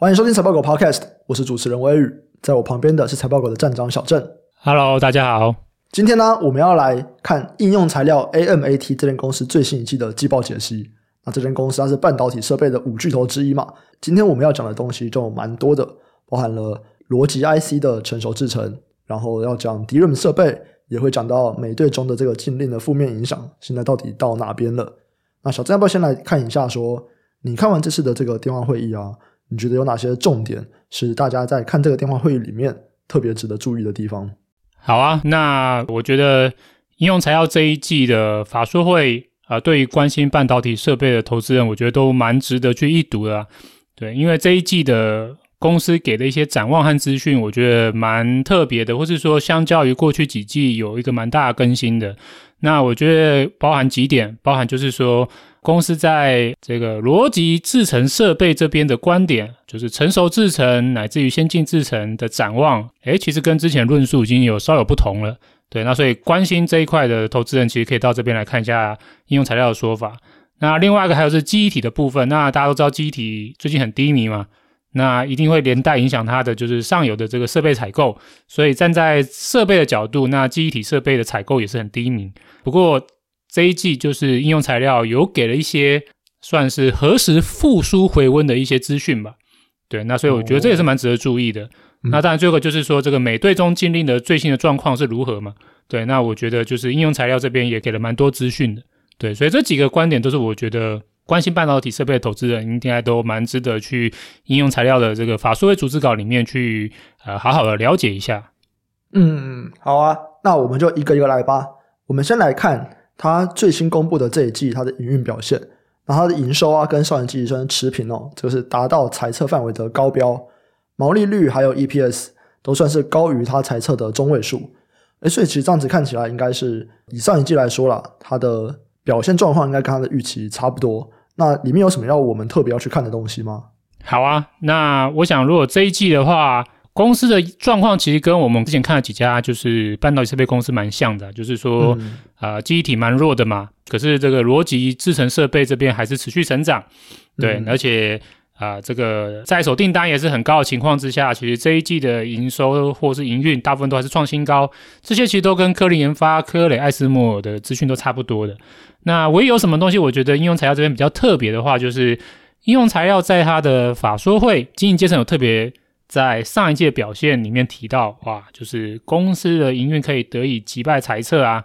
欢迎收听财报狗 Podcast，我是主持人威宇，在我旁边的是财报狗的站长小郑。Hello，大家好。今天呢，我们要来看应用材料 AMAT 这间公司最新一季的季报解析。那这间公司它是半导体设备的五巨头之一嘛？今天我们要讲的东西就蛮多的，包含了逻辑 IC 的成熟制程，然后要讲 DRAM 设备，也会讲到美对中的这个禁令的负面影响，现在到底到哪边了？那小郑要不要先来看一下说，说你看完这次的这个电话会议啊，你觉得有哪些重点是大家在看这个电话会议里面特别值得注意的地方？好啊，那我觉得应用材料这一季的法说会。啊，对于关心半导体设备的投资人，我觉得都蛮值得去一读的啊。对，因为这一季的公司给的一些展望和资讯，我觉得蛮特别的，或是说相较于过去几季有一个蛮大的更新的。那我觉得包含几点，包含就是说公司在这个逻辑制程设备这边的观点，就是成熟制程乃至于先进制程的展望，诶，其实跟之前论述已经有稍有不同了。对，那所以关心这一块的投资人，其实可以到这边来看一下应用材料的说法。那另外一个还有是记忆体的部分，那大家都知道记忆体最近很低迷嘛，那一定会连带影响它的就是上游的这个设备采购。所以站在设备的角度，那记忆体设备的采购也是很低迷。不过这一季就是应用材料有给了一些算是何时复苏回温的一些资讯吧。对，那所以我觉得这也是蛮值得注意的。那当然，最后就是说这个美队中禁令的最新的状况是如何嘛？对，那我觉得就是应用材料这边也给了蛮多资讯的。对，所以这几个观点都是我觉得关心半导体设备的投资人应该都蛮值得去应用材料的这个法说会逐字稿里面去呃好好的了解一下。嗯，好啊，那我们就一个一个来吧。我们先来看它最新公布的这一季它的营运表现，那它的营收啊跟上一季算是持平哦，就是达到财测范围的高标。毛利率还有 EPS 都算是高于它财测的中位数，诶，所以其实这样子看起来应该是以上一季来说啦，它的表现状况应该跟它的预期差不多。那里面有什么要我们特别要去看的东西吗？好啊，那我想如果这一季的话，公司的状况其实跟我们之前看了几家就是半导体设备公司蛮像的，就是说啊、呃，记忆体蛮弱的嘛，可是这个逻辑制成设备这边还是持续成长，对，嗯、而且。啊，这个在手订单也是很高的情况之下，其实这一季的营收或是营运大部分都还是创新高。这些其实都跟科林研发、科磊、艾斯摩尔的资讯都差不多的。那唯一有什么东西，我觉得应用材料这边比较特别的话，就是应用材料在它的法说会经营阶层有特别在上一季的表现里面提到，哇，就是公司的营运可以得以击败财测啊。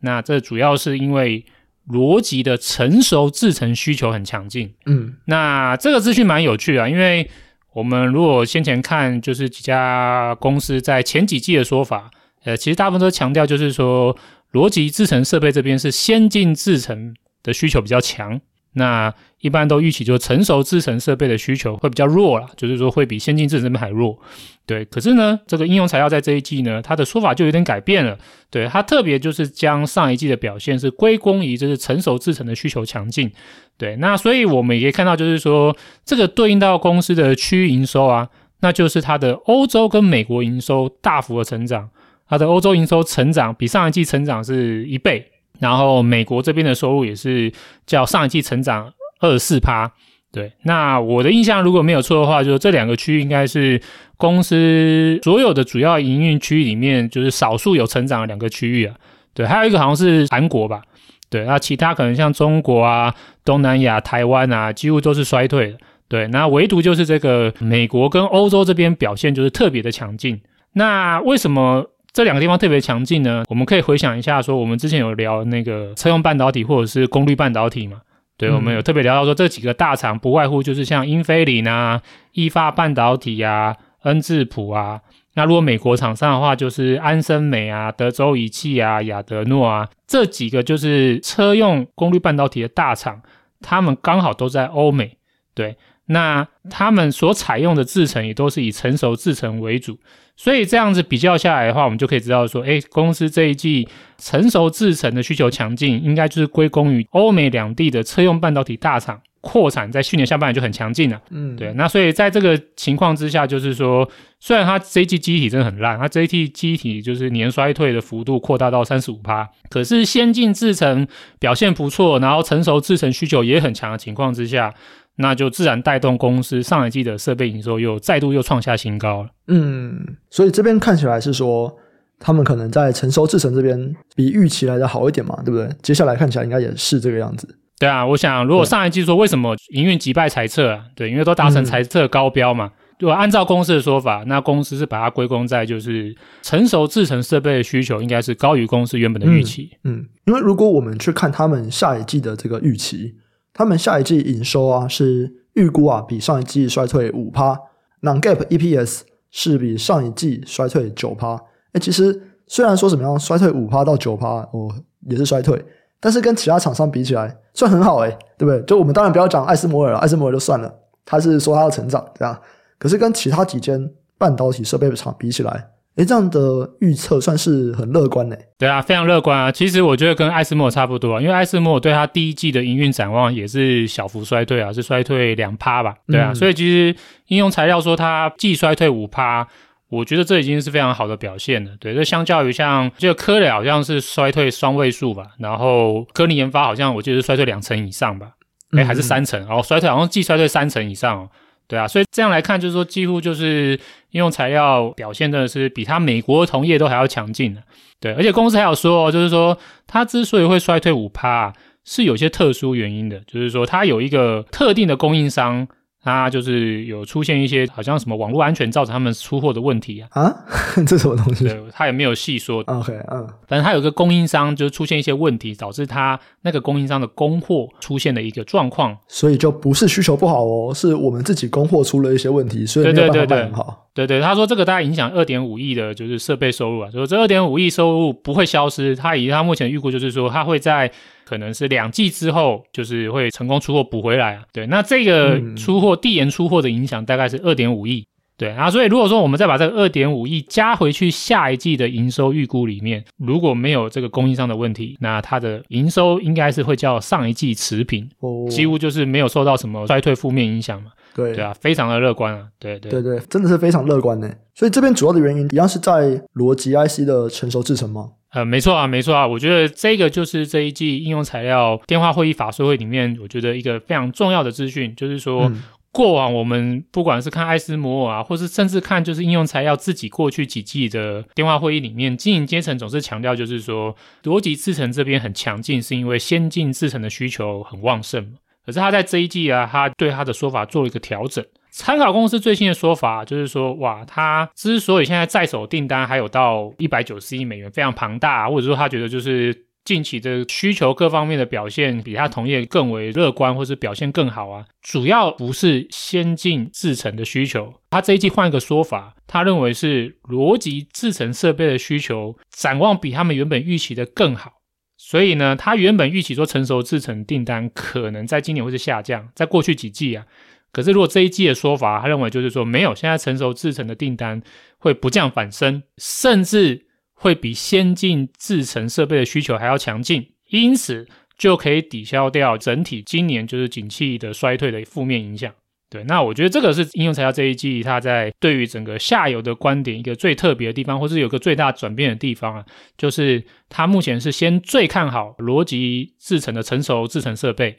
那这主要是因为。逻辑的成熟制成需求很强劲，嗯，那这个资讯蛮有趣的啊，因为我们如果先前看就是几家公司在前几季的说法，呃，其实大部分都强调就是说逻辑制成设备这边是先进制成的需求比较强。那一般都预期，就成熟制程设备的需求会比较弱啦，就是说会比先进制程这边还弱。对，可是呢，这个应用材料在这一季呢，它的说法就有点改变了。对，它特别就是将上一季的表现是归功于就是成熟制程的需求强劲。对，那所以我们也可以看到，就是说这个对应到公司的区域营收啊，那就是它的欧洲跟美国营收大幅的成长，它的欧洲营收成长比上一季成长是一倍。然后美国这边的收入也是较上一季成长二四趴，对。那我的印象如果没有错的话，就是这两个区域应该是公司所有的主要营运区域里面，就是少数有成长的两个区域啊。对，还有一个好像是韩国吧，对。那其他可能像中国啊、东南亚、台湾啊，几乎都是衰退的。对，那唯独就是这个美国跟欧洲这边表现就是特别的强劲。那为什么？这两个地方特别强劲呢，我们可以回想一下，说我们之前有聊那个车用半导体或者是功率半导体嘛，对，嗯、我们有特别聊到说这几个大厂不外乎就是像英飞凌啊、意法半导体啊、恩智浦啊，那如果美国厂商的话，就是安森美啊、德州仪器啊、亚德诺啊，这几个就是车用功率半导体的大厂，他们刚好都在欧美，对。那他们所采用的制程也都是以成熟制程为主，所以这样子比较下来的话，我们就可以知道说，诶，公司这一季成熟制程的需求强劲，应该就是归功于欧美两地的车用半导体大厂扩产，在去年下半年就很强劲了。嗯，对。那所以在这个情况之下，就是说，虽然它这一季机体真的很烂，它这一季机体就是年衰退的幅度扩大到三十五趴，可是先进制程表现不错，然后成熟制程需求也很强的情况之下。那就自然带动公司上一季的设备营收又再度又创下新高了。嗯，所以这边看起来是说，他们可能在成熟制程这边比预期来的好一点嘛，对不对？接下来看起来应该也是这个样子。对啊，我想如果上一季说为什么营运击败财测啊？对，因为都达成财测高标嘛。如果、嗯、按照公司的说法，那公司是把它归功在就是成熟制程设备的需求应该是高于公司原本的预期嗯。嗯，因为如果我们去看他们下一季的这个预期，他们下一季营收啊是预估啊比上一季衰退五趴，non-GAAP EPS 是比上一季衰退九趴。哎，其实虽然说怎么样衰退五趴到九趴，哦也是衰退。但是跟其他厂商比起来，算很好诶，对不对？就我们当然不要讲艾斯摩尔了，艾斯摩尔就算了，他是说他要成长这样。可是跟其他几间半导体设备厂比起来，诶，这样的预测算是很乐观诶。对啊，非常乐观啊。其实我觉得跟艾斯莫尔差不多，因为艾斯莫尔对他第一季的营运展望也是小幅衰退啊，是衰退两趴吧？对啊，嗯、所以其实应用材料说它季衰退五趴。我觉得这已经是非常好的表现了，对，这相较于像这个科磊好像是衰退双位数吧，然后科林研发好像我记得是衰退两成以上吧，哎，还是三成，然后衰退好像既衰退三成以上哦，对啊，所以这样来看就是说几乎就是应用材料表现真的是比它美国同业都还要强劲的，对，而且公司还有说，就是说它之所以会衰退五趴，是有些特殊原因的，就是说它有一个特定的供应商。他就是有出现一些好像什么网络安全造成他们出货的问题啊啊，这什么东西？对，他也没有细说。OK，嗯，反正他有个供应商就出现一些问题，导致他那个供应商的供货出现了一个状况，所以就不是需求不好哦，是我们自己供货出了一些问题，所以没有办法卖很好。对对，他说这个大概影响二点五亿的就是设备收入啊，说这二点五亿收入不会消失，他以他目前预估就是说他会在。可能是两季之后，就是会成功出货补回来啊。对，那这个出货递延出货的影响大概是二点五亿。对，然后所以如果说我们再把这个二点五亿加回去下一季的营收预估里面，如果没有这个供应商的问题，那它的营收应该是会较上一季持平，哦，几乎就是没有受到什么衰退负面影响嘛。对，对啊，非常的乐观啊。对对对对，真的是非常乐观呢。所以这边主要的原因一样是在逻辑 IC 的成熟制程吗？呃，没错啊，没错啊，我觉得这个就是这一季应用材料电话会议法说会里面，我觉得一个非常重要的资讯，就是说、嗯、过往我们不管是看艾斯摩尔啊，或是甚至看就是应用材料自己过去几季的电话会议里面，经营阶层总是强调，就是说逻辑制程这边很强劲，是因为先进制程的需求很旺盛。可是他在这一季啊，他对他的说法做了一个调整。参考公司最新的说法，就是说，哇，他之所以现在在手订单还有到一百九十亿美元，非常庞大，或者说他觉得就是近期的需求各方面的表现比他同业更为乐观，或是表现更好啊，主要不是先进制程的需求，他这一季换一个说法，他认为是逻辑制程设备的需求展望比他们原本预期的更好，所以呢，他原本预期说成熟制程订单可能在今年会是下降，在过去几季啊。可是，如果这一季的说法，他认为就是说，没有，现在成熟制程的订单会不降反升，甚至会比先进制程设备的需求还要强劲，因此就可以抵消掉整体今年就是景气的衰退的负面影响。对，那我觉得这个是应用材料这一季它在对于整个下游的观点一个最特别的地方，或是有个最大转变的地方啊，就是它目前是先最看好逻辑制程的成熟制程设备。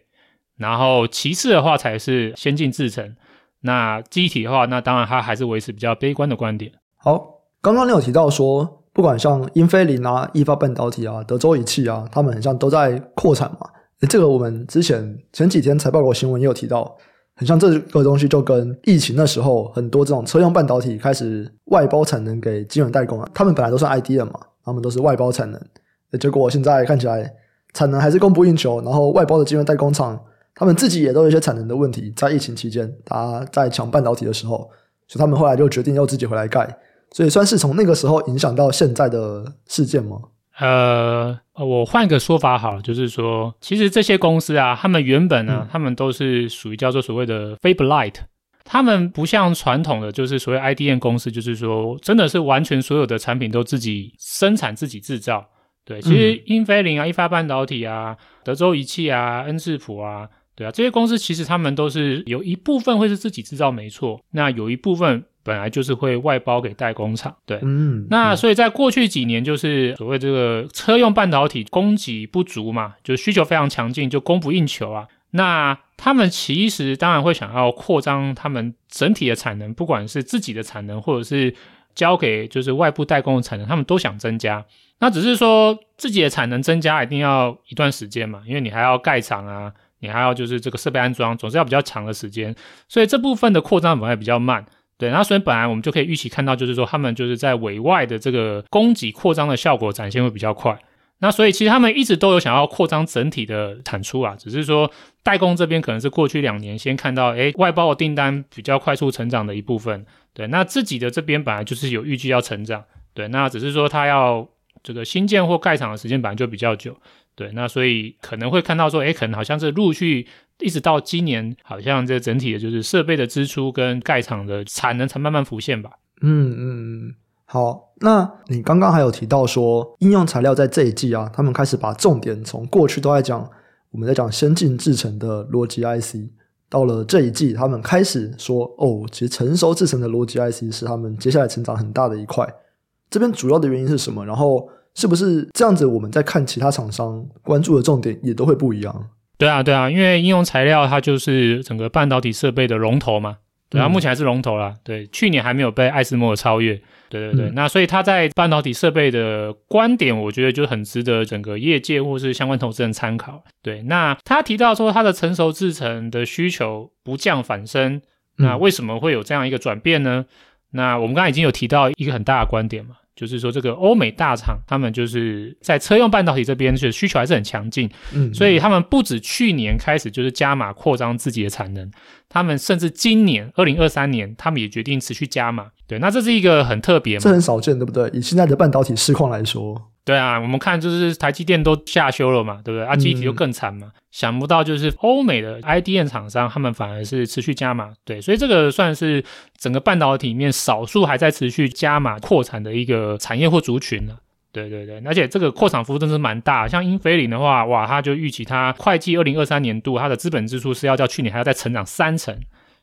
然后其次的话才是先进制程，那记忆体的话，那当然它还是维持比较悲观的观点。好，刚刚你有提到说，不管像英飞凌啊、意法半导体啊、德州仪器啊，他们很像都在扩产嘛。这个我们之前前几天财报狗新闻也有提到，很像这个东西就跟疫情的时候，很多这种车用半导体开始外包产能给晶圆代工啊，他们本来都是 ID 的嘛，他们都是外包产能，结果现在看起来产能还是供不应求，然后外包的晶圆代工厂。他们自己也都有一些产能的问题，在疫情期间，他在抢半导体的时候，所以他们后来就决定要自己回来盖，所以算是从那个时候影响到现在的事件吗？呃，我换个说法好了，就是说，其实这些公司啊，他们原本呢，嗯、他们都是属于叫做所谓的 Fablight，他们不像传统的就是所谓 IDM 公司，就是说真的是完全所有的产品都自己生产、自己制造。对，其实英飞凌啊、一发半导体啊、德州仪器啊、恩智浦啊。对啊，这些公司其实他们都是有一部分会是自己制造，没错。那有一部分本来就是会外包给代工厂，对。嗯。那所以在过去几年，就是所谓这个车用半导体供给不足嘛，就需求非常强劲，就供不应求啊。那他们其实当然会想要扩张他们整体的产能，不管是自己的产能，或者是交给就是外部代工的产能，他们都想增加。那只是说自己的产能增加一定要一段时间嘛，因为你还要盖厂啊，你还要就是这个设备安装，总是要比较长的时间，所以这部分的扩张本来比较慢。对，那所以本来我们就可以预期看到，就是说他们就是在委外的这个供给扩张的效果展现会比较快。那所以其实他们一直都有想要扩张整体的产出啊，只是说代工这边可能是过去两年先看到，诶，外包的订单比较快速成长的一部分。对，那自己的这边本来就是有预计要成长。对，那只是说他要。这个新建或盖厂的时间本来就比较久，对，那所以可能会看到说，诶，可能好像是陆续一直到今年，好像这整体的就是设备的支出跟盖厂的产能才慢慢浮现吧。嗯嗯，好，那你刚刚还有提到说，应用材料在这一季啊，他们开始把重点从过去都在讲我们在讲先进制程的逻辑 IC，到了这一季，他们开始说，哦，其实成熟制程的逻辑 IC 是他们接下来成长很大的一块。这边主要的原因是什么？然后是不是这样子？我们在看其他厂商关注的重点也都会不一样？对啊，对啊，因为应用材料它就是整个半导体设备的龙头嘛，对啊，目前还是龙头啦。对，去年还没有被艾斯摩尔超越。对对对，嗯、那所以它在半导体设备的观点，我觉得就很值得整个业界或是相关投资人参考。对，那他提到说，它的成熟制程的需求不降反升，那为什么会有这样一个转变呢？嗯、那我们刚才已经有提到一个很大的观点嘛。就是说，这个欧美大厂，他们就是在车用半导体这边，是需求还是很强劲，嗯，所以他们不止去年开始就是加码扩张自己的产能，他们甚至今年二零二三年，他们也决定持续加码。对，那这是一个很特别嘛，这很少见，对不对？以现在的半导体市况来说。对啊，我们看就是台积电都下修了嘛，对不对？啊，记忆体就更惨嘛。嗯、想不到就是欧美的 IDM 厂商，他们反而是持续加码，对，所以这个算是整个半导体里面少数还在持续加码扩产的一个产业或族群了。对对对，而且这个扩产幅度真是蛮大，像英飞凌的话，哇，它就预期它会计二零二三年度它的资本支出是要较去年还要再成长三成。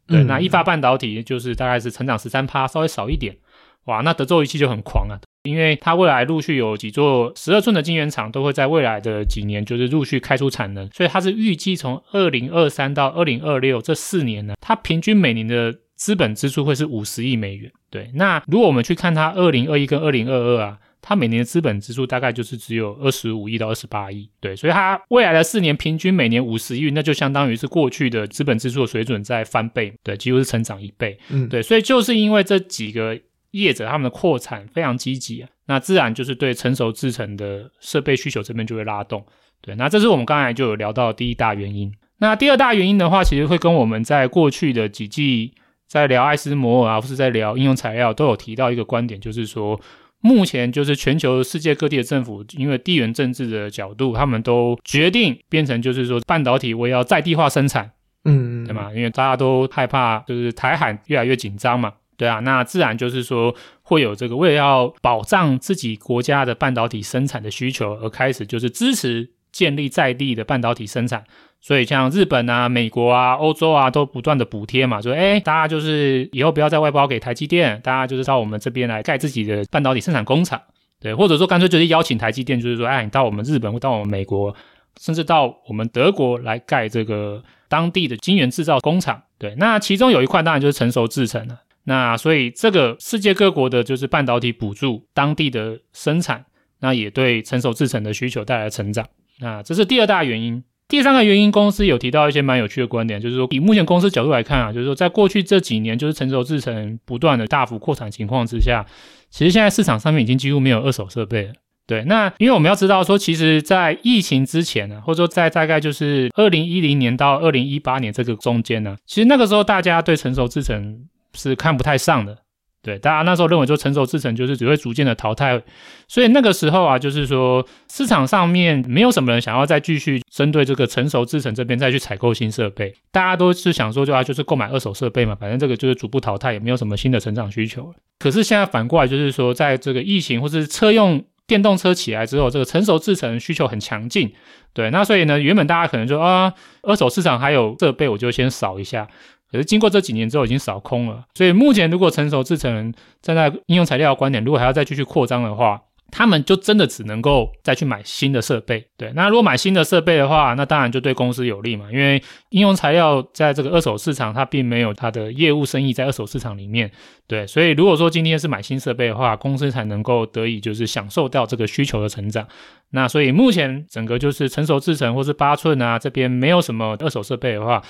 对，嗯、那一发半导体就是大概是成长十三趴，稍微少一点。哇，那德州仪器就很狂啊。因为它未来陆续有几座十二寸的晶圆厂都会在未来的几年就是陆续开出产能，所以它是预计从二零二三到二零二六这四年呢，它平均每年的资本支出会是五十亿美元。对，那如果我们去看它二零二一跟二零二二啊，它每年的资本支出大概就是只有二十五亿到二十八亿。对，所以它未来的四年平均每年五十亿，那就相当于是过去的资本支出的水准在翻倍，对，几乎是成长一倍。嗯，对，所以就是因为这几个。业者他们的扩产非常积极啊，那自然就是对成熟制程的设备需求这边就会拉动。对，那这是我们刚才就有聊到的第一大原因。那第二大原因的话，其实会跟我们在过去的几季在聊艾斯摩尔啊，或是在聊应用材料都有提到一个观点，就是说目前就是全球世界各地的政府因为地缘政治的角度，他们都决定变成就是说半导体我也要在地化生产，嗯，对吗？因为大家都害怕就是台海越来越紧张嘛。对啊，那自然就是说会有这个为了要保障自己国家的半导体生产的需求而开始就是支持建立在地的半导体生产，所以像日本啊、美国啊、欧洲啊都不断的补贴嘛，说哎，大家就是以后不要再外包给台积电，大家就是到我们这边来盖自己的半导体生产工厂，对，或者说干脆就是邀请台积电，就是说哎，你到我们日本或到我们美国，甚至到我们德国来盖这个当地的晶圆制造工厂，对，那其中有一块当然就是成熟制程了。那所以这个世界各国的就是半导体补助当地的生产，那也对成熟制程的需求带来成长。那这是第二大原因。第三个原因，公司有提到一些蛮有趣的观点，就是说以目前公司角度来看啊，就是说在过去这几年，就是成熟制程不断的大幅扩产情况之下，其实现在市场上面已经几乎没有二手设备了。对，那因为我们要知道说，其实在疫情之前呢，或者说在大概就是二零一零年到二零一八年这个中间呢，其实那个时候大家对成熟制程是看不太上的，对，大家那时候认为说成熟制程就是只会逐渐的淘汰，所以那个时候啊，就是说市场上面没有什么人想要再继续针对这个成熟制程这边再去采购新设备，大家都是想说就啊就是购买二手设备嘛，反正这个就是逐步淘汰，也没有什么新的成长需求。可是现在反过来就是说，在这个疫情或是车用电动车起来之后，这个成熟制程需求很强劲，对，那所以呢，原本大家可能就啊二手市场还有设备，我就先扫一下。可是经过这几年之后，已经扫空了。所以目前，如果成熟制程站在应用材料的观点，如果还要再继续扩张的话，他们就真的只能够再去买新的设备。对，那如果买新的设备的话，那当然就对公司有利嘛，因为应用材料在这个二手市场，它并没有它的业务生意在二手市场里面。对，所以如果说今天是买新设备的话，公司才能够得以就是享受到这个需求的成长。那所以目前整个就是成熟制程或是八寸啊这边没有什么二手设备的话，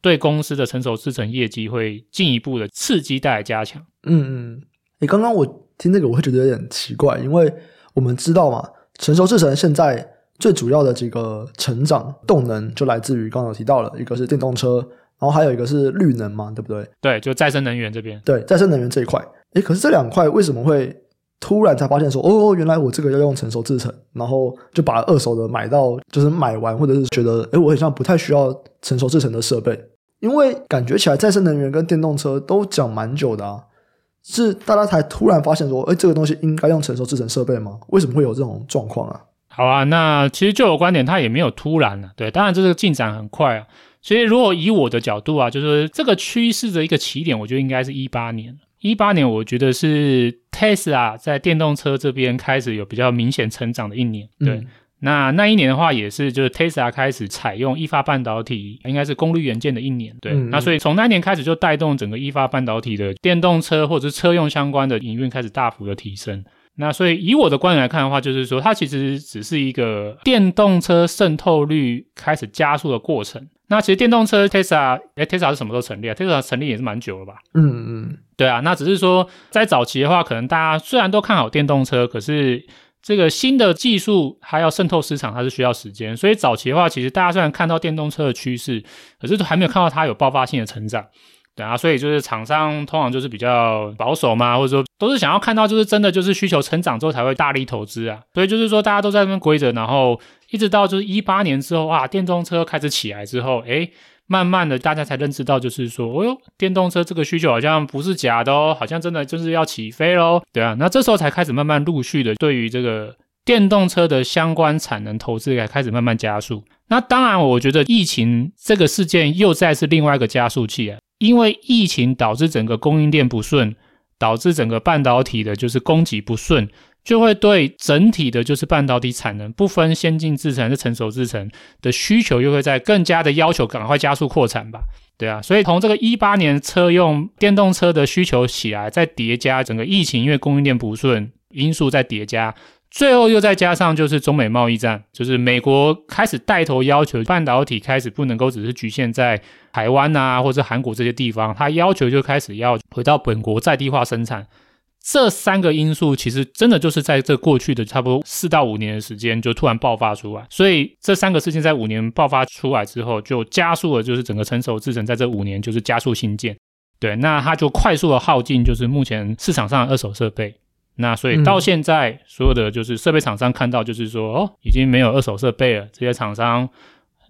对公司的成熟制程业绩会进一步的刺激带来加强。嗯嗯，你刚刚我听这个我会觉得有点奇怪，因为我们知道嘛，成熟制程现在最主要的几个成长动能就来自于刚刚有提到了，一个是电动车，然后还有一个是绿能嘛，对不对？对，就再生能源这边。对，再生能源这一块，诶，可是这两块为什么会突然才发现说，哦，原来我这个要用成熟制成，然后就把二手的买到，就是买完，或者是觉得，诶，我好像不太需要成熟制成的设备。因为感觉起来，再生能源跟电动车都讲蛮久的啊，是大家才突然发现说，哎，这个东西应该用成熟制成设备吗？为什么会有这种状况啊？好啊，那其实就我观点，它也没有突然啊，对，当然这个进展很快啊。所以如果以我的角度啊，就是这个趋势的一个起点，我觉得应该是一八年。一八年，我觉得是 Tesla 在电动车这边开始有比较明显成长的一年，对。嗯那那一年的话，也是就是 Tesla 开始采用意法半导体，应该是功率元件的一年。对，嗯、那所以从那一年开始，就带动整个意法半导体的电动车或者是车用相关的营运开始大幅的提升。那所以以我的观点来看的话，就是说它其实只是一个电动车渗透率开始加速的过程。那其实电动车 Tesla，哎 Tesla 是什么时候成立啊？Tesla 成立也是蛮久了吧？嗯嗯，对啊。那只是说在早期的话，可能大家虽然都看好电动车，可是这个新的技术还要渗透市场，它是需要时间。所以早期的话，其实大家虽然看到电动车的趋势，可是都还没有看到它有爆发性的成长，对啊。所以就是厂商通常就是比较保守嘛，或者说都是想要看到就是真的就是需求成长之后才会大力投资啊。所以就是说大家都在那边归着，然后一直到就是一八年之后，哇，电动车开始起来之后，诶慢慢的，大家才认知到，就是说，哦哟，电动车这个需求好像不是假的哦，好像真的就是要起飞喽，对啊，那这时候才开始慢慢陆续的，对于这个电动车的相关产能投资，才开始慢慢加速。那当然，我觉得疫情这个事件又再是另外一个加速器啊，因为疫情导致整个供应链不顺，导致整个半导体的就是供给不顺。就会对整体的，就是半导体产能，不分先进制程还是成熟制程的需求，又会在更加的要求，赶快加速扩产吧？对啊，所以从这个一八年车用电动车的需求起来，再叠加整个疫情，因为供应链不顺因素再叠加，最后又再加上就是中美贸易战，就是美国开始带头要求半导体开始不能够只是局限在台湾啊或者韩国这些地方，他要求就开始要回到本国在地化生产。这三个因素其实真的就是在这过去的差不多四到五年的时间就突然爆发出来，所以这三个事情在五年爆发出来之后，就加速了就是整个成熟制程在这五年就是加速新建，对，那它就快速的耗尽就是目前市场上的二手设备，那所以到现在所有的就是设备厂商看到就是说哦，已经没有二手设备了，这些厂商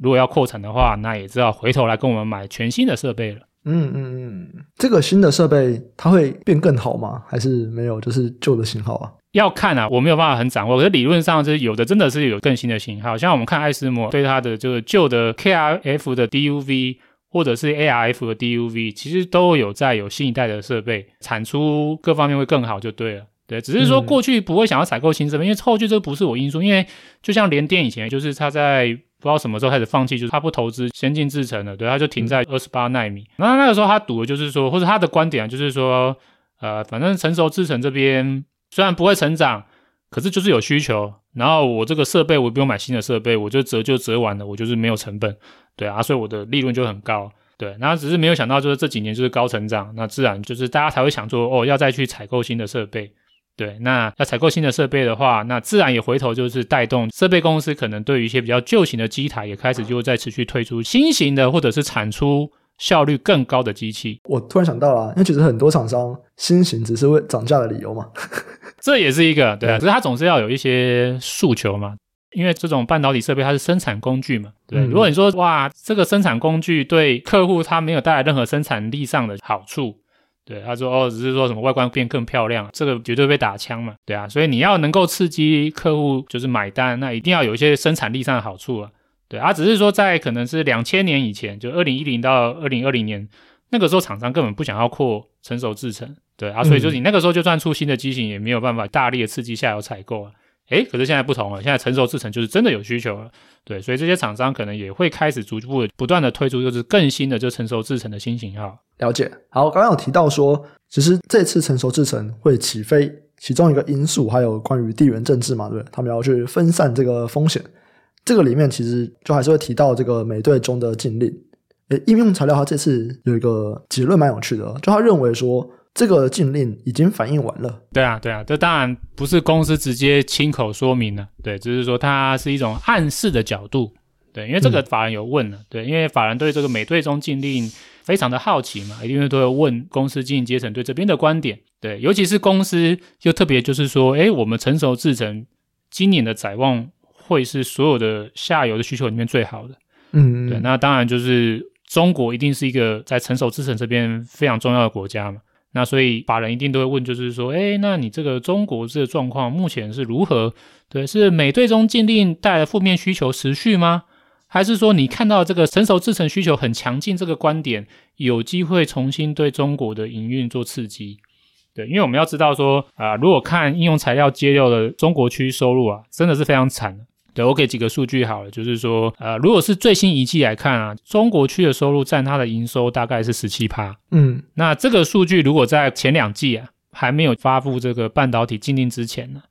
如果要扩产的话，那也知道回头来跟我们买全新的设备了。嗯嗯嗯，这个新的设备它会变更好吗？还是没有？就是旧的型号啊？要看啊，我没有办法很掌握。可是理论上，就是有的真的是有更新的型号，像我们看爱思摩对它的就是旧的 KrF 的 DUV 或者是 ArF 的 DUV，其实都有在有新一代的设备，产出各方面会更好就对了。对，只是说过去不会想要采购新设备，嗯、因为后续这不是我因素。因为就像联电以前，就是他在。不知道什么时候开始放弃，就是他不投资先进制程了，对，他就停在二十八纳米。那那个时候他赌的就是说，或者他的观点就是说，呃，反正成熟制程这边虽然不会成长，可是就是有需求。然后我这个设备我不用买新的设备，我就折就折完了，我就是没有成本，对啊，所以我的利润就很高，对。那只是没有想到就是这几年就是高成长，那自然就是大家才会想说，哦，要再去采购新的设备。对，那要采购新的设备的话，那自然也回头就是带动设备公司可能对于一些比较旧型的机台也开始就在持续推出新型的，或者是产出效率更高的机器。我突然想到了，因为其实很多厂商新型只是为涨价的理由嘛，这也是一个对啊，可是它总是要有一些诉求嘛，因为这种半导体设备它是生产工具嘛，对。嗯、如果你说哇，这个生产工具对客户它没有带来任何生产力上的好处。对，他说哦，只是说什么外观变更漂亮，这个绝对被打枪嘛。对啊，所以你要能够刺激客户就是买单，那一定要有一些生产力上的好处啊。对啊，只是说在可能是两千年以前，就二零一零到二零二零年那个时候厂商根本不想要扩成熟制程，对啊，所以就是你那个时候就算出新的机型，也没有办法大力的刺激下游采购啊。诶，可是现在不同了，现在成熟制程就是真的有需求了，对，所以这些厂商可能也会开始逐步不断的推出就是更新的就成熟制程的新型号。了解。好，刚刚有提到说，其实这次成熟制程会起飞，其中一个因素还有关于地缘政治嘛，对，他们要去分散这个风险。这个里面其实就还是会提到这个美队中的禁令。诶，应用材料它这次有一个结论蛮有趣的，就他认为说。这个禁令已经反映完了。对啊，对啊，这当然不是公司直接亲口说明了，对，只是说它是一种暗示的角度，对，因为这个法人有问了，嗯、对，因为法人对这个美队中禁令非常的好奇嘛，一定会都会问公司经营阶层对这边的观点，对，尤其是公司又特别就是说，哎，我们成熟制成今年的展望会是所有的下游的需求里面最好的，嗯，对，那当然就是中国一定是一个在成熟制成这边非常重要的国家嘛。那所以法人一定都会问，就是说，诶，那你这个中国这个状况目前是如何？对，是美对中禁令带来负面需求持续吗？还是说你看到这个成熟制程需求很强劲这个观点，有机会重新对中国的营运做刺激？对，因为我们要知道说，啊，如果看应用材料接六的中国区收入啊，真的是非常惨的。对，我给几个数据好了，就是说，呃，如果是最新一季来看啊，中国区的收入占它的营收大概是十七趴。嗯，那这个数据如果在前两季啊还没有发布这个半导体禁令之前呢，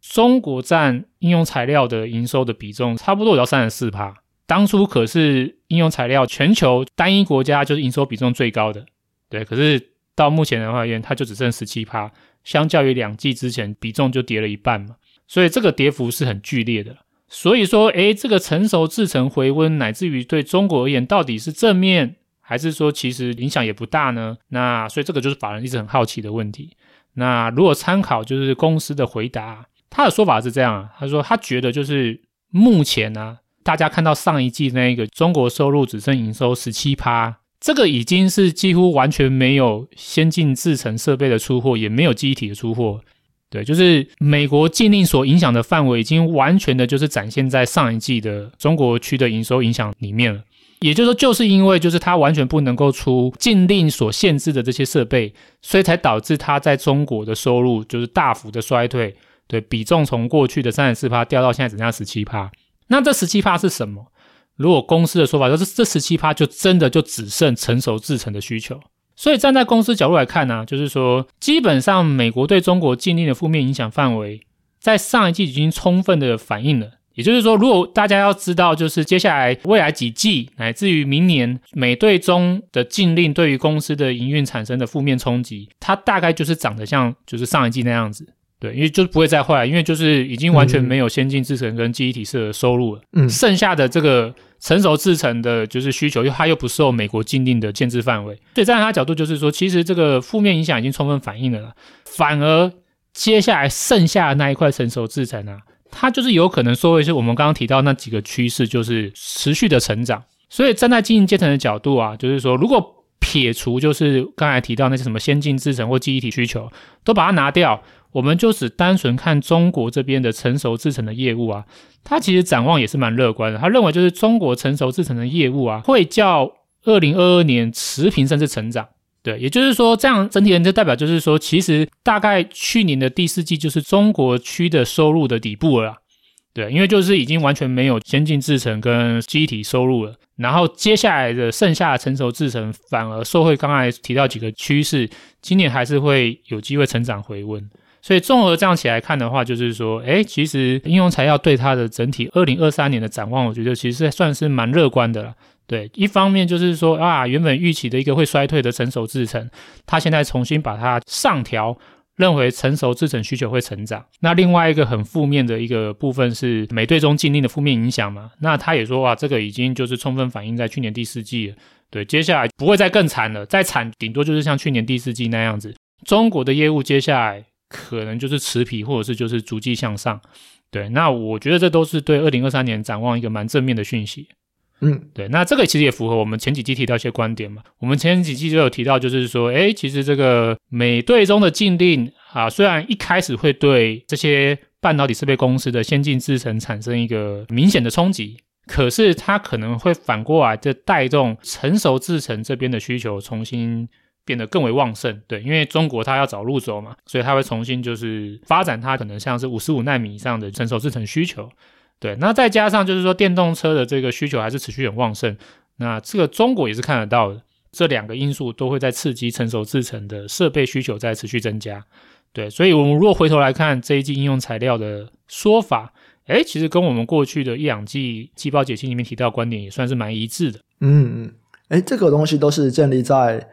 中国占应用材料的营收的比重差不多有到三十四趴。当初可是应用材料全球单一国家就是营收比重最高的，对，可是到目前的话它就只剩十七趴，相较于两季之前比重就跌了一半嘛，所以这个跌幅是很剧烈的。所以说，诶，这个成熟制程回温，乃至于对中国而言，到底是正面，还是说其实影响也不大呢？那所以这个就是法人一直很好奇的问题。那如果参考就是公司的回答，他的说法是这样啊，他说他觉得就是目前呢、啊，大家看到上一季那个中国收入只剩营收十七趴，这个已经是几乎完全没有先进制程设备的出货，也没有机体的出货。对，就是美国禁令所影响的范围，已经完全的就是展现在上一季的中国区的营收影响里面了。也就是说，就是因为就是它完全不能够出禁令所限制的这些设备，所以才导致它在中国的收入就是大幅的衰退。对，比重从过去的三十四趴掉到现在只剩下十七趴。那这十七趴是什么？如果公司的说法就是这十七趴就真的就只剩成熟制成的需求。所以站在公司角度来看呢、就是说，基本上美国对中国禁令的负面影响范围，在上一季已经充分的反映了。也就是说，如果大家要知道，就是接下来未来几季，乃至于明年美对中的禁令对于公司的营运产生的负面冲击，它大概就是长得像就是上一季那样子。对，因为就是不会再坏，因为就是已经完全没有先进制程跟记忆体式的收入了。嗯，剩下的这个成熟制程的，就是需求，又它又不受美国禁令的限制范围。所以站在他角度，就是说，其实这个负面影响已经充分反映了啦。反而接下来剩下的那一块成熟制程啊，它就是有可能说会是我们刚刚提到那几个趋势，就是持续的成长。所以站在经营阶层的角度啊，就是说，如果撇除就是刚才提到那些什么先进制程或记忆体需求，都把它拿掉。我们就只单纯看中国这边的成熟制程的业务啊，它其实展望也是蛮乐观的。他认为就是中国成熟制程的业务啊，会较二零二二年持平甚至成长。对，也就是说，这样整体人就代表就是说，其实大概去年的第四季就是中国区的收入的底部了。对，因为就是已经完全没有先进制程跟记忆体收入了，然后接下来的剩下的成熟制程反而受惠刚才提到几个趋势，今年还是会有机会成长回温。所以综合这样起来看的话，就是说，诶，其实应用材料对它的整体二零二三年的展望，我觉得其实算是蛮乐观的了。对，一方面就是说啊，原本预期的一个会衰退的成熟制程，它现在重新把它上调，认为成熟制程需求会成长。那另外一个很负面的一个部分是美对中禁令的负面影响嘛。那他也说哇，这个已经就是充分反映在去年第四季了。对，接下来不会再更惨了，再惨顶多就是像去年第四季那样子。中国的业务接下来。可能就是持平，或者是就是逐季向上，对。那我觉得这都是对二零二三年展望一个蛮正面的讯息。嗯，对。那这个其实也符合我们前几季提到一些观点嘛。我们前几季就有提到，就是说，诶，其实这个美对中的禁令啊，虽然一开始会对这些半导体设备公司的先进制程产生一个明显的冲击，可是它可能会反过来就带动成熟制程这边的需求重新变得更为旺盛。对，因为中国它要找路走嘛，所以它会重新就是发展它可能像是五十五奈米以上的成熟制程需求。对，那再加上就是说电动车的这个需求还是持续很旺盛，那这个中国也是看得到的。这两个因素都会在刺激成熟制程的设备需求在持续增加，对，所以我们如果回头来看这一季应用材料的说法，诶，其实跟我们过去的一两季季报解析里面提到的观点也算是蛮一致的。嗯嗯，诶，这个东西都是建立在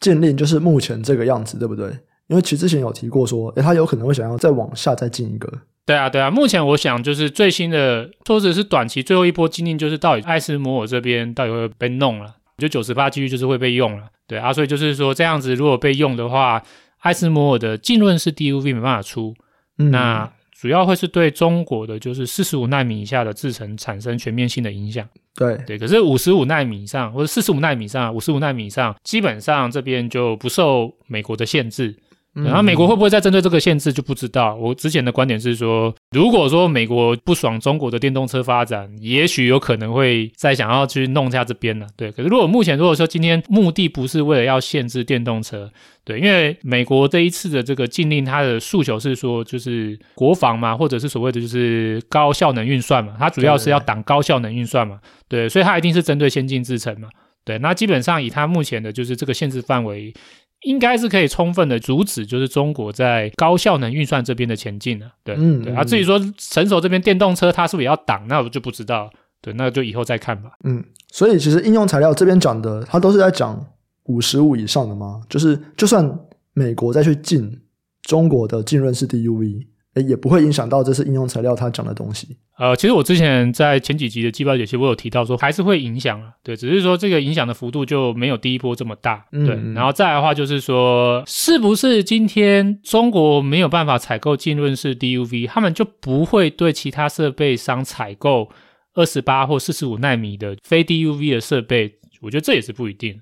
禁令就是目前这个样子，对不对？因为其实之前有提过说，诶，他有可能会想要再往下再进一个。对啊，对啊，目前我想就是最新的，或者是短期最后一波禁令，就是到底艾斯摩尔这边到底会被弄了。就九十八几率就是会被用了，对啊，所以就是说这样子如果被用的话，艾斯摩尔的浸润式 DUV 没办法出，嗯、那主要会是对中国的就是四十五纳米以下的制程产生全面性的影响。对对，可是五十五纳米以上或者四十五纳米以上，五十五纳米以上，基本上这边就不受美国的限制。然后美国会不会再针对这个限制就不知道。我之前的观点是说，如果说美国不爽中国的电动车发展，也许有可能会再想要去弄一下这边呢。对，可是如果目前如果说今天目的不是为了要限制电动车，对，因为美国这一次的这个禁令，它的诉求是说就是国防嘛，或者是所谓的就是高效能运算嘛，它主要是要挡高效能运算嘛，对，所以它一定是针对先进制程嘛，对，那基本上以它目前的就是这个限制范围。应该是可以充分的阻止，就是中国在高效能运算这边的前进的，对，嗯，对啊。至于说成熟这边电动车，它是不是也要挡？那我就不知道，对，那就以后再看吧。嗯，所以其实应用材料这边讲的，它都是在讲五十五以上的吗？就是就算美国再去禁中国的浸润式 DUV。也不会影响到这是应用材料它讲的东西。呃，其实我之前在前几集的季报解析，我有提到说还是会影响啊，对，只是说这个影响的幅度就没有第一波这么大，对。嗯、然后再来的话就是说，是不是今天中国没有办法采购浸润式 DUV，他们就不会对其他设备商采购二十八或四十五纳米的非 DUV 的设备？我觉得这也是不一定，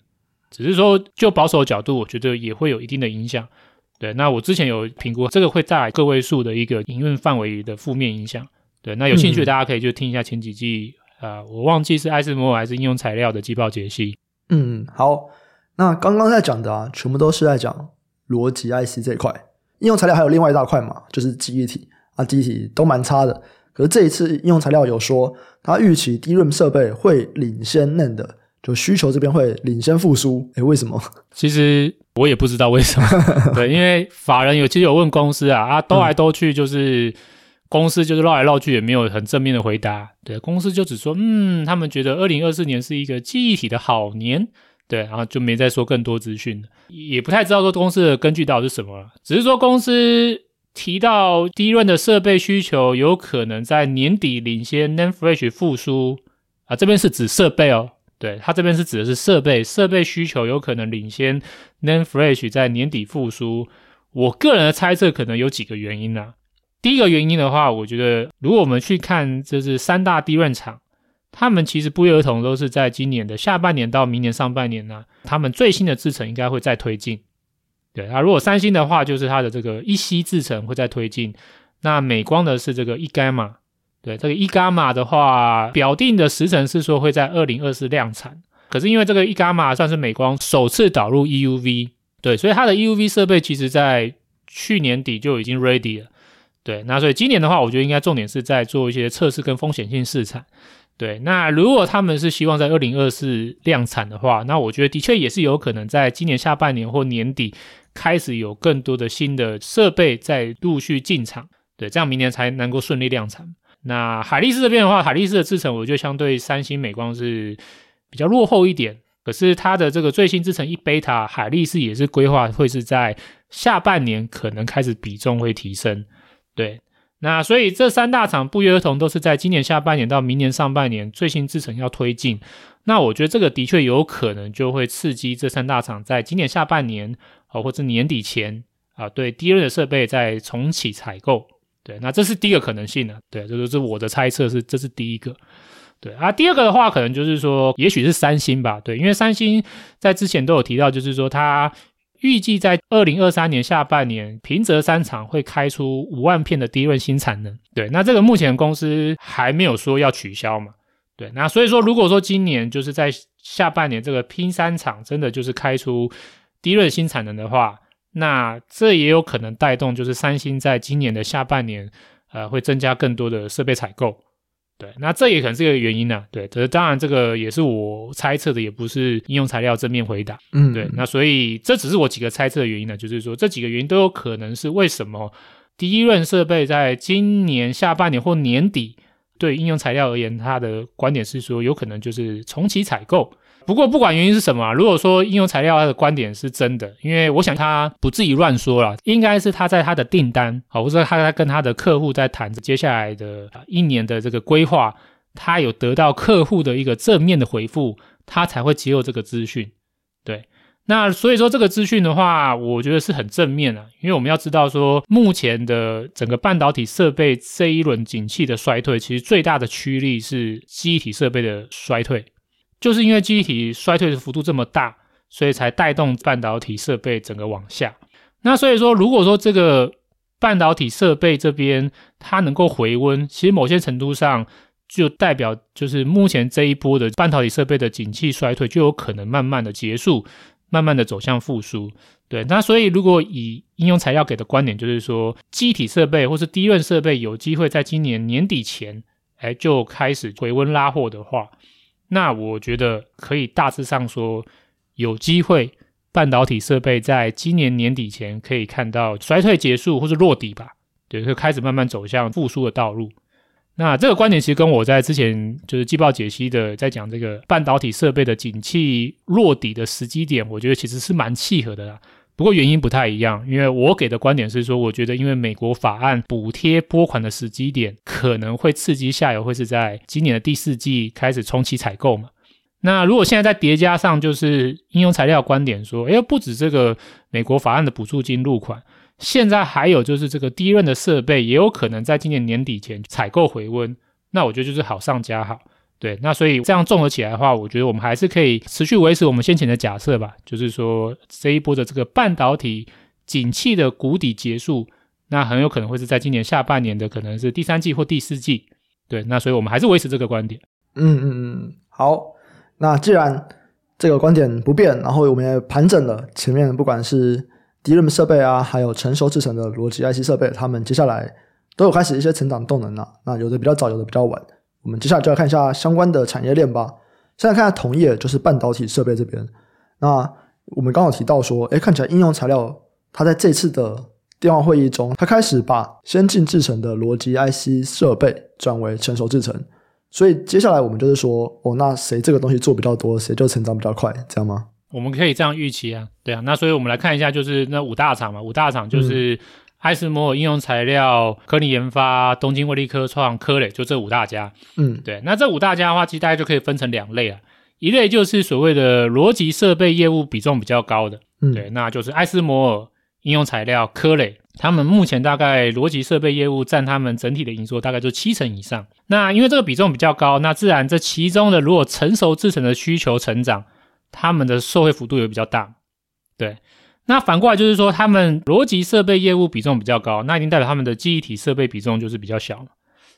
只是说就保守的角度，我觉得也会有一定的影响。对，那我之前有评估，这个会带来个位数的一个营运范围的负面影响。对，那有兴趣的大家可以就听一下前几季啊、嗯呃，我忘记是艾斯摩尔还是应用材料的季报解析。嗯，好，那刚刚在讲的啊，全部都是在讲逻辑 IC 这一块，应用材料还有另外一大块嘛，就是记忆体啊，记忆体都蛮差的。可是这一次应用材料有说，它预期 DRAM 设备会领先 NAND，就需求这边会领先复苏。诶，为什么？其实。我也不知道为什么，对，因为法人有其实有问公司啊，啊，兜来兜去就是公司就是绕来绕去也没有很正面的回答，对，公司就只说，嗯，他们觉得二零二四年是一个记忆体的好年，对，然后就没再说更多资讯，也不太知道说公司的根据到底是什么了，只是说公司提到 DRAM 的设备需求有可能在年底领先 NAND Flash 复苏。啊，这边是指设备哦。对，它这边是指的是设备，设备需求有可能领先 NAND Flash 在年底复苏。我个人的猜测可能有几个原因啊。第一个原因的话，我觉得如果我们去看，就是三大 DRAM 厂，他们其实不约而同都是在今年的下半年到明年上半年呢，他们最新的制程应该会再推进。对啊，如果三星的话，就是它的这个一 C 制程会再推进。那美光的是这个 E-Gamma。对，这个 e 伽马的话，表定的时程是说会在二零二四量产，可是因为这个 e 伽马算是美光首次导入 EUV，对，所以它的 EUV 设备其实在去年底就已经 ready 了。对，那所以今年的话，我觉得应该重点是在做一些测试跟风险性试产。对，那如果他们是希望在二零二四量产的话，那我觉得的确也是有可能在今年下半年或年底开始有更多的新的设备在陆续进场，对，这样明年才能够顺利量产。那海力士这边的话，海力士的制程，我觉得相对三星、美光是比较落后一点。可是它的这个最新制程一贝塔，海力士也是规划会是在下半年可能开始比重会提升。对，那所以这三大厂不约而同都是在今年下半年到明年上半年最新制程要推进。那我觉得这个的确有可能就会刺激这三大厂在今年下半年啊，或者年底前啊，对 DRAM 的设备再重启采购。对，那这是第一个可能性呢、对，这就是我的猜测，是这是第一个。对啊，第二个的话，可能就是说，也许是三星吧。对，因为三星在之前都有提到，就是说它预计在二零二三年下半年，平泽三厂会开出五万片的低润新产能。对，那这个目前公司还没有说要取消嘛。对，那所以说，如果说今年就是在下半年这个拼三厂真的就是开出第一轮新产能的话，那这也有可能带动就是三星在今年的下半年，呃，会增加更多的设备采购。对，那这也可能是一个原因呢、啊。对，可是当然这个也是我猜测的，也不是应用材料正面回答。嗯，对，那所以这只是我几个猜测的原因呢，就是说这几个原因都有可能是为什么第一轮设备在今年下半年或年底。对应用材料而言，它的观点是说，有可能就是重启采购。不过不管原因是什么，如果说应用材料他的观点是真的，因为我想他不至于乱说了，应该是他在他的订单，好，或者他在跟他的客户在谈接下来的一年的这个规划，他有得到客户的一个正面的回复，他才会接受这个资讯，对。那所以说这个资讯的话，我觉得是很正面的，因为我们要知道说，目前的整个半导体设备这一轮景气的衰退，其实最大的驱力是记忆体设备的衰退，就是因为记忆体衰退的幅度这么大，所以才带动半导体设备整个往下。那所以说，如果说这个半导体设备这边它能够回温，其实某些程度上就代表就是目前这一波的半导体设备的景气衰退就有可能慢慢的结束。慢慢的走向复苏，对，那所以如果以应用材料给的观点，就是说，机体设备或是低润设备有机会在今年年底前，哎，就开始回温拉货的话，那我觉得可以大致上说，有机会半导体设备在今年年底前可以看到衰退结束或是落底吧，对，就开始慢慢走向复苏的道路。那这个观点其实跟我在之前就是季报解析的，在讲这个半导体设备的景气落底的时机点，我觉得其实是蛮契合的啦。不过原因不太一样，因为我给的观点是说，我觉得因为美国法案补贴拨款的时机点可能会刺激下游，会是在今年的第四季开始重启采购嘛。那如果现在再叠加上就是应用材料观点说，诶，不止这个美国法案的补助金入款。现在还有就是这个低润的设备也有可能在今年年底前采购回温，那我觉得就是好上加好。对，那所以这样综合起来的话，我觉得我们还是可以持续维持我们先前的假设吧，就是说这一波的这个半导体景气的谷底结束，那很有可能会是在今年下半年的可能是第三季或第四季。对，那所以我们还是维持这个观点。嗯嗯嗯，好，那既然这个观点不变，然后我们也盘整了前面不管是。DRAM 设备啊，还有成熟制程的逻辑 IC 设备，他们接下来都有开始一些成长动能了。那有的比较早，有的比较晚。我们接下来就来看一下相关的产业链吧。现在看一下同业，就是半导体设备这边。那我们刚好提到说，哎，看起来应用材料它在这次的电话会议中，它开始把先进制程的逻辑 IC 设备转为成熟制程。所以接下来我们就是说，哦，那谁这个东西做比较多，谁就成长比较快，这样吗？我们可以这样预期啊，对啊，那所以我们来看一下，就是那五大厂嘛，五大厂就是艾斯摩尔应用材料、科林研发、东京威力科创、科磊，就这五大家。嗯，对，那这五大家的话，其实大家就可以分成两类啊，一类就是所谓的逻辑设备业务比重比较高的，嗯，对，那就是艾斯摩尔应用材料、科磊，他们目前大概逻辑设备业务占他们整体的营收大概就七成以上。那因为这个比重比较高，那自然这其中的如果成熟制成的需求成长。他们的受惠幅度也比较大，对。那反过来就是说，他们逻辑设备业务比重比较高，那一定代表他们的记忆体设备比重就是比较小，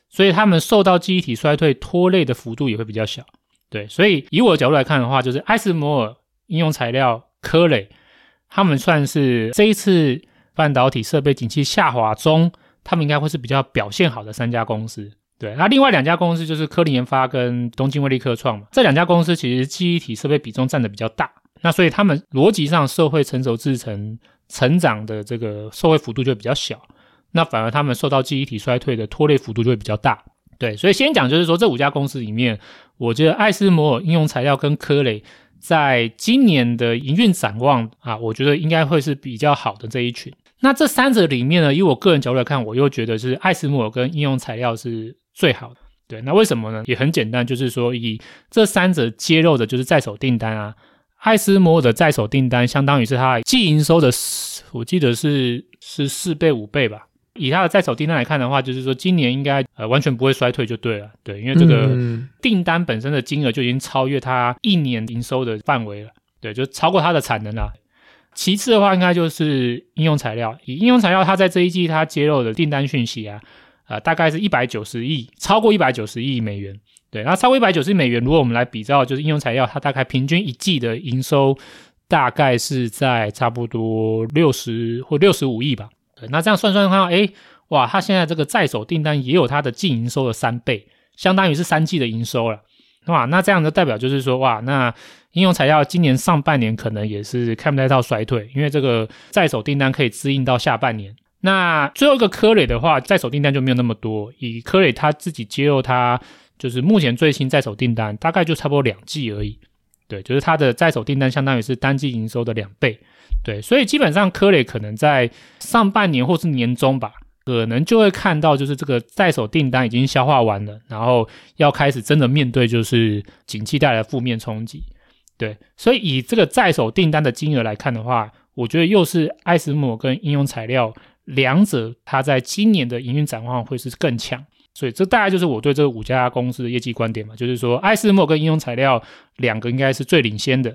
所以他们受到记忆体衰退拖累的幅度也会比较小，对。所以以我的角度来看的话，就是艾斯摩尔应用材料、科磊，他们算是这一次半导体设备景气下滑中，他们应该会是比较表现好的三家公司。对，那另外两家公司就是科林研发跟东京威力科创嘛，这两家公司其实记忆体设备比重占的比较大，那所以他们逻辑上社会成熟制成成长的这个社会幅度就比较小，那反而他们受到记忆体衰退的拖累幅度就会比较大。对，所以先讲就是说这五家公司里面，我觉得艾斯摩尔应用材料跟科磊在今年的营运展望啊，我觉得应该会是比较好的这一群。那这三者里面呢，以我个人角度来看，我又觉得是艾斯摩尔跟应用材料是。最好的，对，那为什么呢？也很简单，就是说以这三者揭露的就是在手订单啊，艾斯摩尔的在手订单相当于是它季营收的，我记得是是四倍五倍吧。以它的在手订单来看的话，就是说今年应该呃完全不会衰退就对了，对，因为这个订单本身的金额就已经超越它一年营收的范围了，对，就超过它的产能了。其次的话，应该就是应用材料，以应用材料它在这一季它揭露的订单讯息啊。啊、呃，大概是一百九十亿，超过一百九十亿美元。对，那超过一百九十亿美元，如果我们来比照，就是应用材料，它大概平均一季的营收大概是在差不多六十或六十五亿吧。对，那这样算算看，哎，哇，它现在这个在手订单也有它的净营收的三倍，相当于是三季的营收了。哇，那这样的代表就是说，哇，那应用材料今年上半年可能也是看不太到衰退，因为这个在手订单可以支应到下半年。那最后一个科磊的话，在手订单就没有那么多，以科磊他自己揭露，他就是目前最新在手订单大概就差不多两季而已。对，就是它的在手订单相当于是单季营收的两倍。对，所以基本上科磊可能在上半年或是年中吧。可能就会看到，就是这个在手订单已经消化完了，然后要开始真的面对就是景气带来的负面冲击。对，所以以这个在手订单的金额来看的话，我觉得又是艾斯摩跟应用材料两者，它在今年的营运展望会是更强。所以这大概就是我对这五家公司的业绩观点嘛，就是说艾斯莫跟应用材料两个应该是最领先的，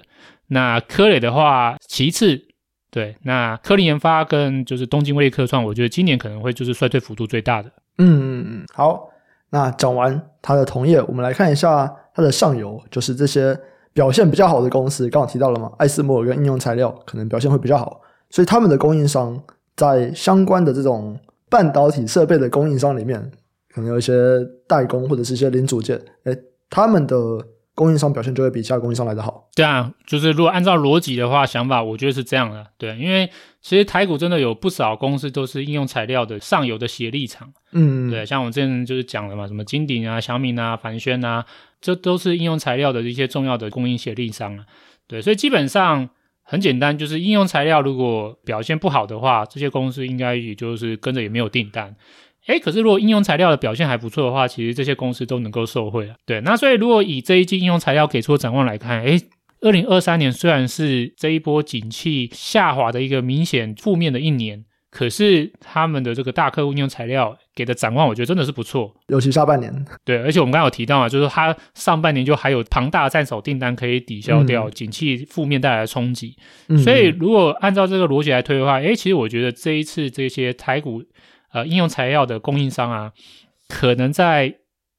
那科磊的话其次。对，那科林研发跟就是东京威力科创，我觉得今年可能会就是衰退幅度最大的。嗯嗯嗯，好，那讲完它的同业，我们来看一下它的上游，就是这些表现比较好的公司，刚刚提到了嘛，艾斯莫跟应用材料可能表现会比较好，所以他们的供应商在相关的这种半导体设备的供应商里面，可能有一些代工或者是一些零组件，诶，他们的。供应商表现就会比其他供应商来得好。对啊，就是如果按照逻辑的话，想法我觉得是这样的。对，因为其实台股真的有不少公司都是应用材料的上游的协力厂。嗯，对，像我之前就是讲了嘛，什么金鼎啊、小米啊、凡轩啊，这都是应用材料的一些重要的供应协力商啊。对，所以基本上很简单，就是应用材料如果表现不好的话，这些公司应该也就是跟着也没有订单。诶，可是如果应用材料的表现还不错的话，其实这些公司都能够受惠啊。对，那所以如果以这一季应用材料给出的展望来看，哎，二零二三年虽然是这一波景气下滑的一个明显负面的一年，可是他们的这个大客户应用材料给的展望，我觉得真的是不错。尤其下半年，对，而且我们刚刚有提到啊，就是它上半年就还有庞大的在手订单可以抵消掉景气负面带来的冲击。嗯，所以如果按照这个逻辑来推的话，诶，其实我觉得这一次这些台股。呃，应用材料的供应商啊，可能在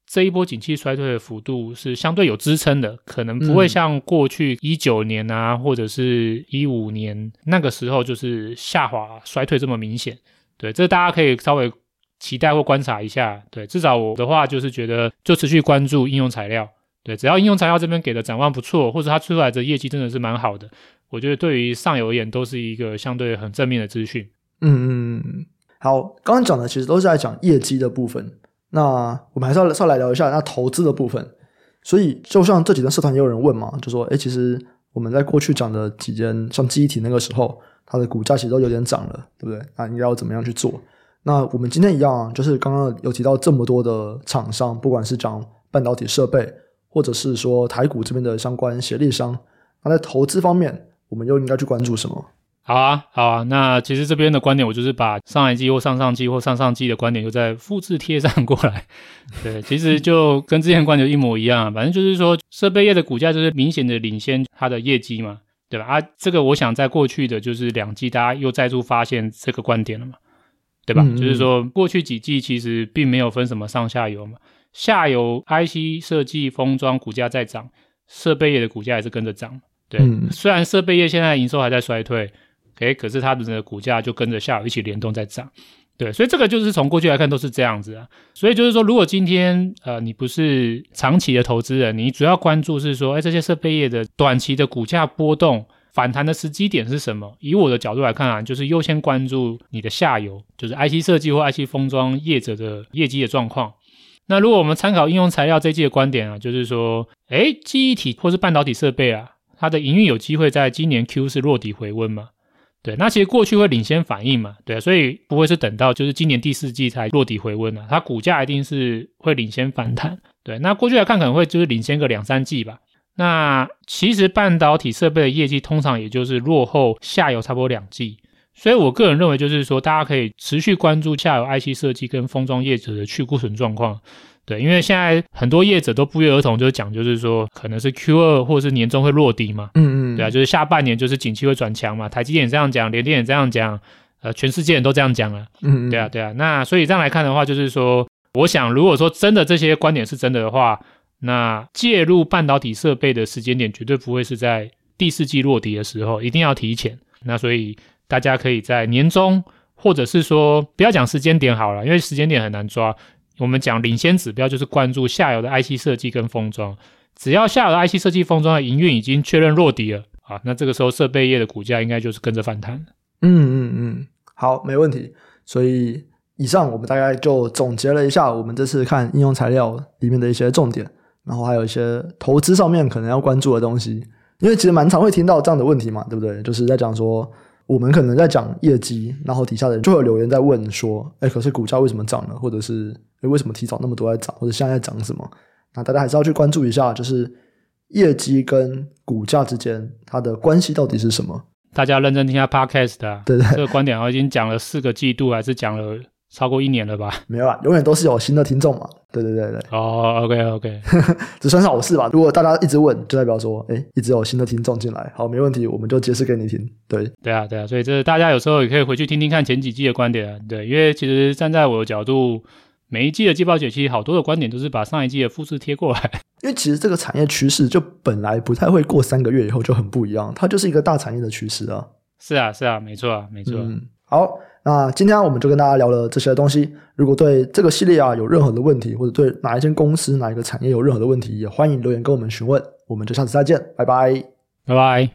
这一波景气衰退的幅度是相对有支撑的，可能不会像过去一九年啊，嗯、或者是一五年那个时候就是下滑衰退这么明显。对，这大家可以稍微期待或观察一下。对，至少我的话就是觉得就持续关注应用材料。对，只要应用材料这边给的展望不错，或者它出来的业绩真的是蛮好的，我觉得对于上游而言都是一个相对很正面的资讯。嗯嗯。好，刚刚讲的其实都是在讲业绩的部分。那我们还是要上来聊一下那投资的部分。所以，就像这几天社团也有人问嘛，就说：“哎，其实我们在过去讲的几间，像记忆体那个时候，它的股价其实都有点涨了，对不对？那应该要怎么样去做？”那我们今天一样啊，就是刚刚有提到这么多的厂商，不管是讲半导体设备，或者是说台股这边的相关协力商，那在投资方面，我们又应该去关注什么？好啊，好啊，那其实这边的观点，我就是把上一季或上上季或上上季的观点，又再复制贴上过来。对，其实就跟之前观点一模一样，反正就是说，设备业的股价就是明显的领先它的业绩嘛，对吧？啊，这个我想在过去的就是两季，大家又再度发现这个观点了嘛，对吧？嗯嗯，就是说，过去几季其实并没有分什么上下游嘛，下游 IC 设计封装股价在涨，设备业的股价也是跟着涨。对，嗯、虽然设备业现在营收还在衰退。诶，可是它的股价就跟着下游一起联动在涨，对，所以这个就是从过去来看都是这样子啊。所以就是说，如果今天呃你不是长期的投资人，你主要关注是说，诶，这些设备业的短期的股价波动反弹的时机点是什么？以我的角度来看啊，就是优先关注你的下游，就是 IC 设计或 IC 封装业者的业绩的状况。那如果我们参考应用材料这一季的观点啊，就是说，诶，记忆体或是半导体设备啊，它的营运有机会在今年 Q 是落底回温嘛？对，那其实过去会领先反应嘛，对，所以不会是等到就是今年第四季才落底回温啊，它股价一定是会领先反弹。对，那过去来看可能会就是领先个两三季吧。那其实半导体设备的业绩通常也就是落后下游差不多两季，所以我个人认为就是说，大家可以持续关注下游 IC 设计跟封装业者的去库存状况。对，因为现在很多业者都不约而同就讲，就是说可能是 Q 二或是年终会落底嘛，嗯嗯，对啊，就是下半年就是景气会转强嘛，台积电也这样讲，联电也这样讲，呃，全世界人都这样讲了，嗯嗯，对啊对啊，那所以这样来看的话，就是说，我想如果说真的这些观点是真的的话，那介入半导体设备的时间点绝对不会是在第四季落底的时候，一定要提前。那所以大家可以在年终，或者是说不要讲时间点好了，因为时间点很难抓。我们讲领先指标就是关注下游的 IC 设计跟封装，只要下游的 IC 设计封装的营运已经确认落底了啊，那这个时候设备业的股价应该就是跟着反弹。嗯嗯嗯，好，没问题。所以以上我们大概就总结了一下我们这次看应用材料里面的一些重点，然后还有一些投资上面可能要关注的东西。因为其实蛮常会听到这样的问题嘛，对不对？就是在讲说我们可能在讲业绩，然后底下的人就会有留言在问说，哎，可是股价为什么涨了？或者是哎，为什么提早那么多在涨？或者现在在涨什么？那大家还是要去关注一下，就是业绩跟股价之间它的关系到底是什么？大家认真听下 Podcast 啊，对对，这个观点我已经讲了四个季度，还是讲了超过一年了吧？没有啊，永远都是有新的听众嘛。对对对对。哦，OK OK，这算是好事吧？如果大家一直问，就代表说，哎，一直有新的听众进来。好，没问题，我们就解释给你听。对，对啊，对啊，所以这大家有时候也可以回去听听看前几季的观点啊。对，因为其实站在我的角度，每一季的季报解析，好多的观点都是把上一季的复制贴过来。因为其实这个产业趋势就本来不太会过三个月以后就很不一样，它就是一个大产业的趋势啊。是啊，是啊，没错啊，没错。嗯，好，那今天我们就跟大家聊了这些东西。如果对这个系列啊有任何的问题，或者对哪一间公司、哪一个产业有任何的问题，也欢迎留言跟我们询问。我们就下次再见，拜拜，拜拜。